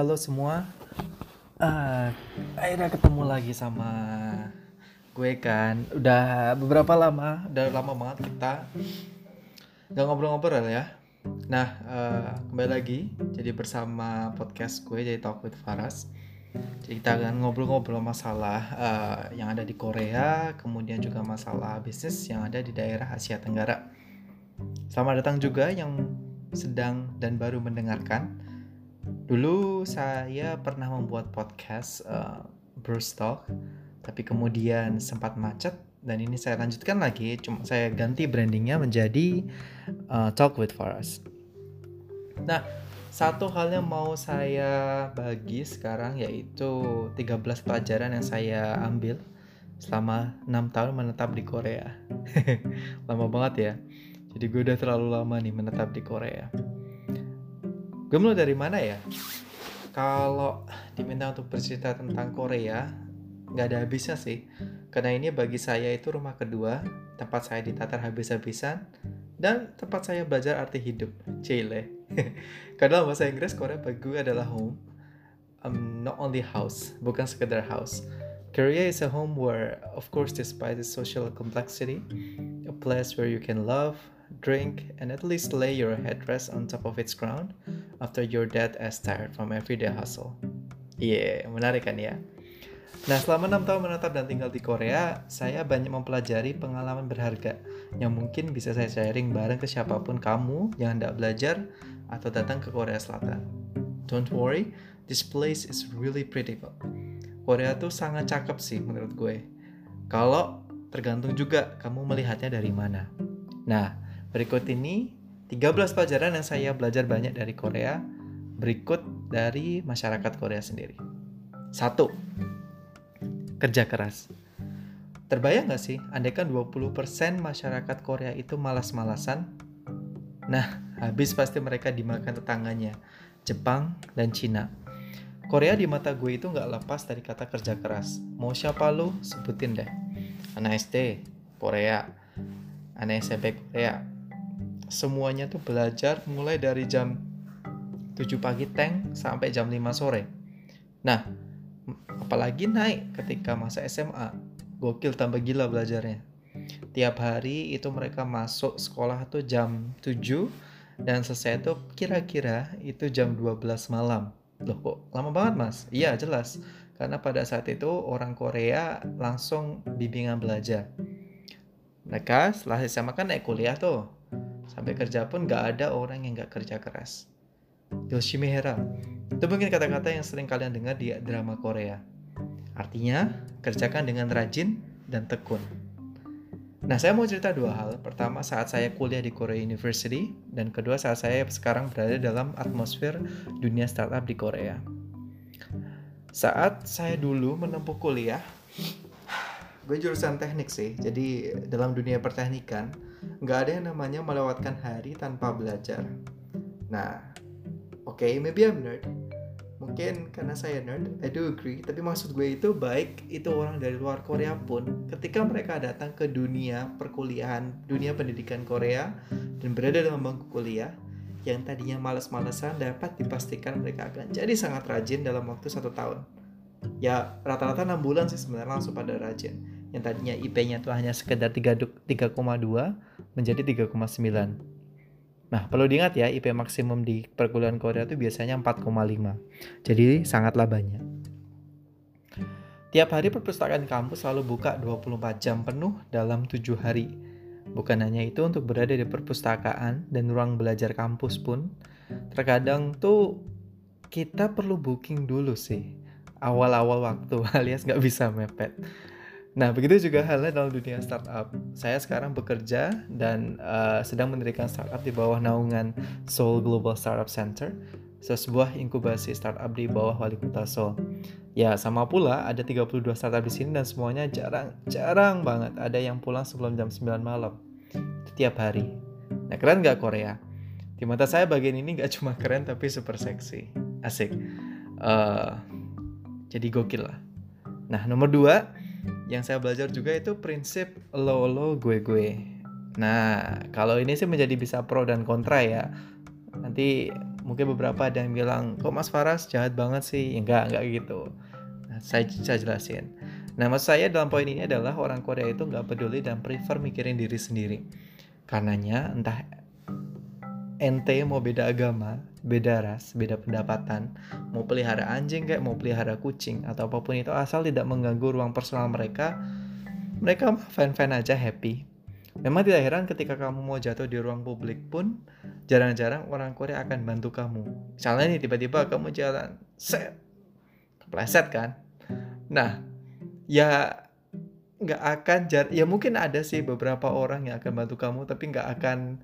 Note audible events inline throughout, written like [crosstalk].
Halo semua. Uh, Akhirnya ketemu lagi sama gue kan. Udah beberapa lama, udah lama banget kita Gak ngobrol-ngobrol ya. Nah, uh, kembali lagi Jadi bersama podcast gue, jadi Talk with Faras. Jadi kita akan ngobrol-ngobrol masalah uh, yang ada di Korea Kemudian juga masalah bisnis yang ada di daerah Asia Tenggara. Selamat datang juga yang sedang dan baru mendengarkan Dulu saya pernah membuat podcast uh, Talk, tapi kemudian sempat macet dan ini saya lanjutkan lagi. Cuma saya ganti brandingnya menjadi uh, Talk with Faras. Nah, satu hal yang mau saya bagi sekarang yaitu 13 pelajaran yang saya ambil selama 6 tahun menetap di Korea. [laughs] lama banget ya. Jadi gue udah terlalu lama nih menetap di Korea. Gue mulai dari mana ya? Kalau diminta untuk bercerita tentang Korea, nggak ada habisnya sih. Karena ini bagi saya itu rumah kedua, tempat saya ditatar habis-habisan, dan tempat saya belajar arti hidup. Cile. [laughs] Karena dalam bahasa Inggris, Korea bagi gue adalah home. Um, not only house, bukan sekedar house. Korea is a home where, of course, despite its social complexity, a place where you can love, drink, and at least lay your headrest on top of its ground after your dead as tired from everyday hustle. Iya, yeah, menarik kan ya? Nah, selama 6 tahun menetap dan tinggal di Korea, saya banyak mempelajari pengalaman berharga yang mungkin bisa saya sharing bareng ke siapa pun kamu yang hendak belajar atau datang ke Korea Selatan. Don't worry, this place is really pretty kok. Korea tuh sangat cakep sih menurut gue. Kalau tergantung juga kamu melihatnya dari mana. Nah, Berikut ini 13 pelajaran yang saya belajar banyak dari Korea berikut dari masyarakat Korea sendiri. Satu, kerja keras. Terbayang gak sih, andaikan 20% masyarakat Korea itu malas-malasan? Nah, habis pasti mereka dimakan tetangganya, Jepang dan Cina. Korea di mata gue itu gak lepas dari kata kerja keras. Mau siapa lu, sebutin deh. Anak SD, Korea. Anak SMP, Korea semuanya tuh belajar mulai dari jam 7 pagi tank sampai jam 5 sore. Nah, apalagi naik ketika masa SMA. Gokil tambah gila belajarnya. Tiap hari itu mereka masuk sekolah tuh jam 7 dan selesai tuh kira-kira itu jam 12 malam. Loh kok lama banget mas? Iya jelas. Karena pada saat itu orang Korea langsung bimbingan belajar. Mereka setelah SMA kan naik kuliah tuh Sampai kerja pun gak ada orang yang gak kerja keras. Yoshimi Hera. Itu mungkin kata-kata yang sering kalian dengar di drama Korea. Artinya, kerjakan dengan rajin dan tekun. Nah, saya mau cerita dua hal. Pertama, saat saya kuliah di Korea University, dan kedua, saat saya sekarang berada dalam atmosfer dunia startup di Korea. Saat saya dulu menempuh kuliah, gue jurusan teknik sih, jadi dalam dunia perteknikan, nggak ada yang namanya melewatkan hari tanpa belajar. Nah, oke, okay, maybe I'm nerd. Mungkin karena saya nerd, I do agree. Tapi maksud gue itu baik itu orang dari luar Korea pun, ketika mereka datang ke dunia perkuliahan, dunia pendidikan Korea, dan berada dalam bangku kuliah, yang tadinya males-malesan dapat dipastikan mereka akan jadi sangat rajin dalam waktu satu tahun. Ya rata-rata 6 bulan sih sebenarnya langsung pada rajin yang tadinya IP-nya itu hanya sekedar 3,2 menjadi 3,9. Nah, perlu diingat ya, IP maksimum di perguruan Korea itu biasanya 4,5. Jadi sangatlah banyak. Tiap hari perpustakaan kampus selalu buka 24 jam penuh dalam 7 hari. Bukan hanya itu untuk berada di perpustakaan dan ruang belajar kampus pun, terkadang tuh kita perlu booking dulu sih. Awal-awal waktu [laughs] alias nggak bisa mepet. Nah, begitu juga halnya dalam dunia startup. Saya sekarang bekerja dan uh, sedang mendirikan startup di bawah naungan Seoul Global Startup Center, sebuah inkubasi startup di bawah wali kota Seoul. Ya, sama pula ada 32 startup di sini dan semuanya jarang-jarang banget ada yang pulang sebelum jam 9 malam. Tiap hari. Nah, keren nggak Korea? Di mata saya bagian ini nggak cuma keren tapi super seksi. Asik. Uh, jadi gokil lah. Nah, nomor dua, yang saya belajar juga itu prinsip lo lo gue gue. Nah, kalau ini sih menjadi bisa pro dan kontra ya. Nanti mungkin beberapa ada yang bilang kok Mas Faras jahat banget sih? Enggak enggak gitu. Nah, saya saya jelasin. Nah maksud saya dalam poin ini adalah orang Korea itu nggak peduli dan prefer mikirin diri sendiri. Karenanya entah ente mau beda agama beda ras beda pendapatan mau pelihara anjing kayak mau pelihara kucing atau apa pun itu asal tidak mengganggu ruang personal mereka mereka fan-fan aja happy Memang tidak heran ketika kamu mau jatuh di ruang publik pun jarang-jarang orang Korea akan bantu kamu. Misalnya nih tiba-tiba kamu jalan, set, kepleset kan. Nah, ya nggak akan jar ya mungkin ada sih beberapa orang yang akan bantu kamu tapi nggak akan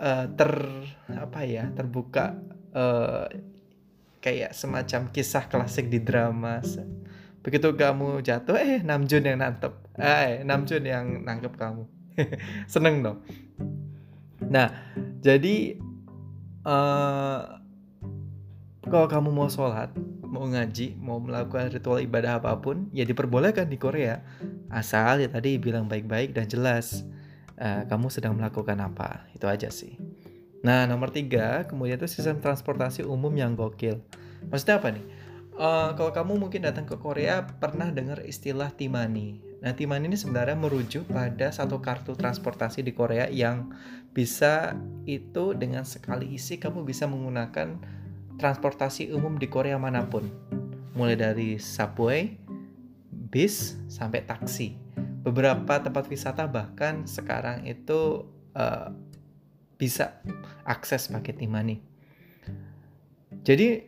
uh, ter apa ya terbuka uh, kayak semacam kisah klasik di drama begitu kamu jatuh eh Namjoon yang nangkep. Eh Namjoon yang nangkep kamu. [laughs] Seneng dong. Nah jadi uh, kalau kamu mau sholat mau ngaji mau melakukan ritual ibadah apa pun ya diperbolehkan di Korea. Asal ya tadi bilang baik-baik dan jelas uh, kamu sedang melakukan apa? Itu aja sih. Nah nomor tiga kemudian itu sistem transportasi umum yang gokil. Maksudnya apa nih? Uh, kalau kamu mungkin datang ke Korea pernah dengar istilah timani. Nah, Timan ini sebenarnya merujuk pada satu kartu transportasi di Korea yang bisa itu dengan sekali isi kamu bisa menggunakan transportasi umum di Korea mana pun. Mulai dari subway, bis, sampai taksi. Beberapa tempat wisata bahkan sekarang itu uh, bisa akses pakai Timani. Jadi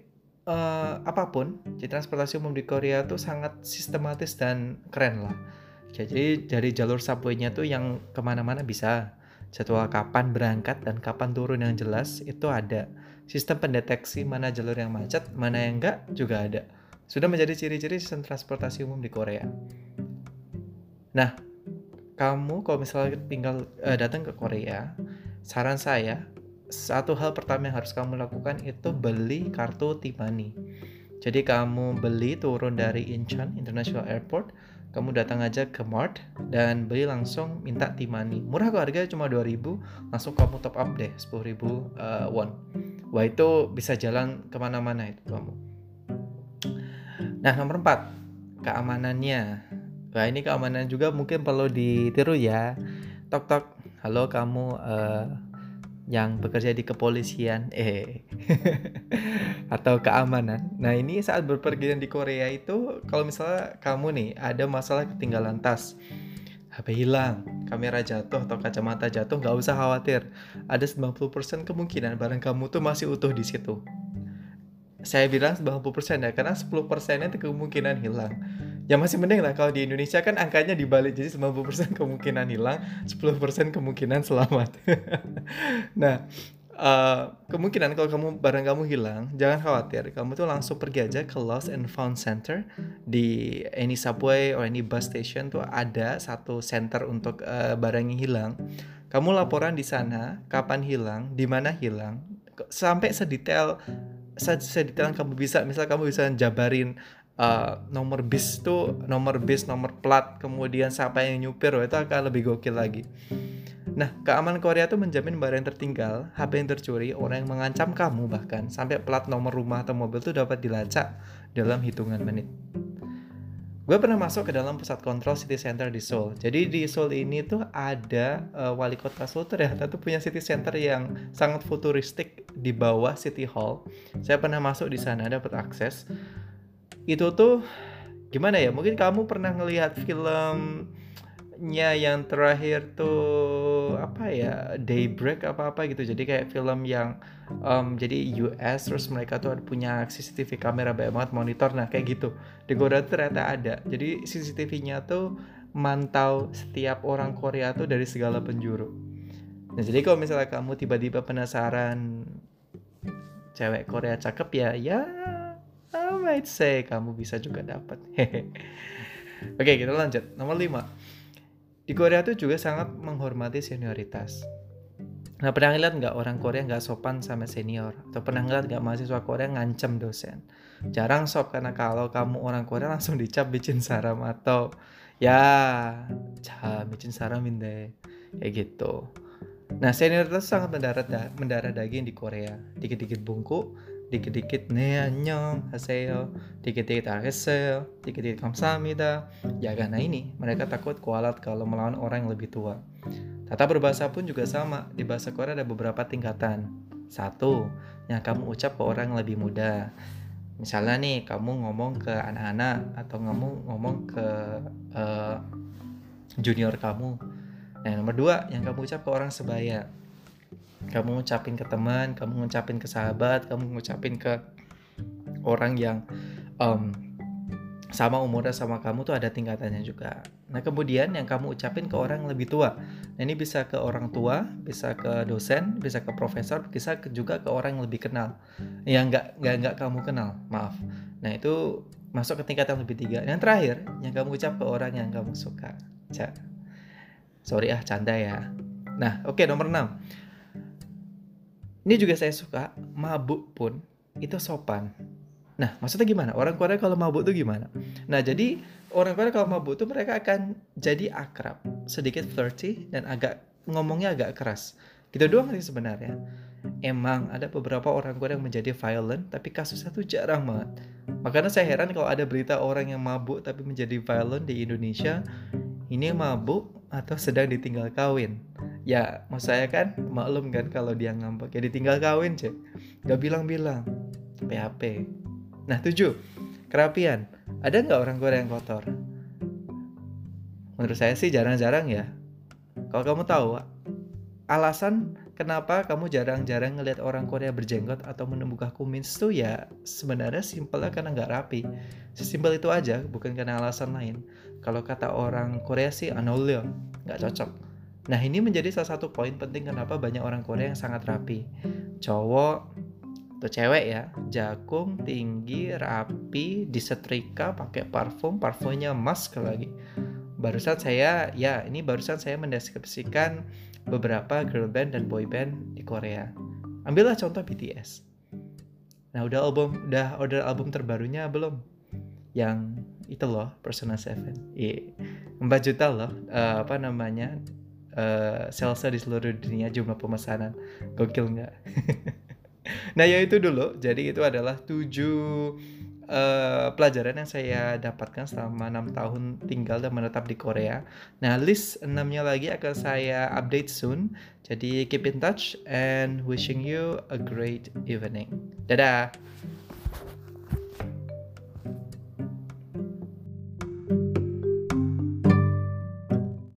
uh, apa pun, di transportasi umum di Korea itu sangat sistematis dan keren lah jadi dari jalur subway-nya tuh yang ke mana-mana bisa. Jadwal kapan berangkat dan kapan turun yang jelas itu ada. Sistem pendeteksi mana jalur yang macet, mana yang enggak juga ada. Sudah menjadi ciri-ciri sistem transportasi umum di Korea. Nah, kamu kalau misalnya tinggal uh, datang ke Korea, saran saya satu hal pertama yang harus kamu lakukan itu beli kartu Timani. Jadi kamu beli turun dari Incheon International Airport, kamu datang aja ke Mart dan beli langsung minta timani murah kok harganya cuma 2000 langsung kamu top up deh 10.000 uh, eh, won. Wah itu bisa jalan ke mana-mana itu kamu. Nah nomor 4 keamanannya wah ini keamanan juga mungkin perlu ditiru ya tok tok halo kamu uh, yang bekerja di kepolisian eh [laughs] atau keamanan. Nah, ini saat berpergian di Korea itu kalau misalnya kamu nih ada masalah ketinggalan tas, HP hilang, kamera jatuh atau kacamata jatuh, nggak usah khawatir. Ada 90% kemungkinan barang kamu tuh masih utuh di situ. Saya bilang 90% ya, karena 10% itu kemungkinan hilang ya masih mending lah kalau di Indonesia kan angkanya dibalik jadi 90% kemungkinan hilang 10% kemungkinan selamat. [laughs] Nah uh, kemungkinan kalau kamu barang kamu hilang jangan khawatir. Kamu tuh langsung pergi aja ke Lost and Found Center di any subway or any bus station tuh ada satu center untuk uh, barang yang hilang. Kamu laporan di sana kapan hilang di mana hilang sampai sedetail sedetail yang kamu bisa. Misal kamu bisa jabarin uh, nomor bis tuh nomor bis nomor plat kemudian siapa yang nyupir itu akan lebih gokil lagi nah keamanan Korea tuh menjamin barang yang tertinggal HP yang tercuri orang yang mengancam kamu bahkan sampai plat nomor rumah atau mobil tuh dapat dilacak dalam hitungan menit gue pernah masuk ke dalam pusat kontrol city center di Seoul. Jadi di Seoul ini tuh ada uh, wali kota Seoul ternyata tuh punya city center yang sangat futuristik di bawah City Hall. Saya pernah masuk di sana dapat akses itu tuh gimana ya mungkin kamu pernah ngelihat filmnya yang terakhir tuh apa ya Daybreak apa apa gitu. Jadi kayak film yang um, jadi US terus mereka tuh punya CCTV kamera banyak banget monitor. Nah kayak gitu. Di Korea ternyata ada. Jadi CCTV-nya tuh mantau setiap orang Korea tuh dari segala penjuru. Nah jadi kalau misalnya kamu tiba-tiba penasaran cewek Korea cakep ya ya might say kamu bisa juga dapat. Oke, kita lanjut. Nomor 5. Di Korea tuh juga sangat menghormati senioritas. Nah, pernah ngeliat nggak orang Korea nggak sopan sama senior? Atau pernah ngeliat nggak mahasiswa Korea ngancem dosen? Jarang sob, karena kalau kamu orang Korea langsung dicap bikin saram atau ya, ca bikin saram deh. Kayak gitu. Nah, senioritas sangat mendarat da mendarah daging di Korea. Dikit-dikit bungkuk, dikit-dikit neanyong, haseyo, dikit-dikit haseyo, dikit-dikit kamsamida. Ya karena ini, mereka takut kualat kalau melawan orang yang lebih tua. Tata berbahasa pun juga sama. Di bahasa Korea ada beberapa tingkatan. Satu, yang kamu ucap ke orang yang lebih muda. Misalnya nih, kamu ngomong ke anak-anak atau kamu ngomong ke uh, junior kamu Nah, nomor dua, yang kamu ucap ke orang sebaya. Kamu ngucapin ke teman, kamu ngucapin ke sahabat, kamu ngucapin ke orang yang um, sama umurnya sama kamu tuh ada tingkatannya juga. Nah, kemudian yang kamu ucapin ke orang lebih tua. Nah, ini bisa ke orang tua, bisa ke dosen, bisa ke profesor, bisa juga ke orang yang lebih kenal. Yang nggak nggak nggak kamu kenal, maaf. Nah, itu masuk ke tingkat yang lebih tiga. Yang terakhir, yang kamu ucap ke orang yang kamu suka. Sorry ah, canda ya. Nah, oke okay, nomor 6. Ini juga saya suka, mabuk pun itu sopan. Nah, maksudnya gimana? Orang Korea kalau mabuk tuh gimana? Nah, jadi orang Korea kalau mabuk tuh mereka akan jadi akrab, sedikit flirty dan agak ngomongnya agak keras. Gitu doang sih sebenarnya. Emang ada beberapa orang Korea yang menjadi violent, tapi kasusnya tuh jarang banget. Makanya saya heran kalau ada berita orang yang mabuk tapi menjadi violent di Indonesia. Ini mabuk atau sedang ditinggal kawin. Ya, mau saya kan maklum kan kalau dia ngambek ya ditinggal kawin cek. Gak bilang-bilang. PHP. Nah tujuh, kerapian. Ada nggak orang Korea yang kotor? Menurut saya sih jarang-jarang ya. Kalau kamu tahu, alasan kenapa kamu jarang-jarang ngeliat orang Korea berjenggot atau menumbuhkan kumis tuh ya sebenarnya simpelnya karena nggak rapi. Sesimpel itu aja, bukan karena alasan lain. Kalau kata orang Korea sih anolio, nggak cocok. Nah ini menjadi salah satu poin penting kenapa banyak orang Korea yang sangat rapi. Cowok atau cewek ya, jagung, tinggi, rapi, disetrika, pakai parfum, parfumnya mask lagi. Barusan saya, ya ini barusan saya mendeskripsikan beberapa girl band dan boy band di Korea. Ambillah contoh BTS. Nah udah album, udah order album terbarunya belum? Yang itu loh Persona 7 iya 4 juta loh uh, apa namanya uh, salesnya di seluruh dunia jumlah pemesanan gokil nggak [laughs] nah ya itu dulu jadi itu adalah tujuh uh, pelajaran yang saya dapatkan selama enam tahun tinggal dan menetap di Korea. Nah, list enamnya lagi akan saya update soon. Jadi keep in touch and wishing you a great evening. Dadah.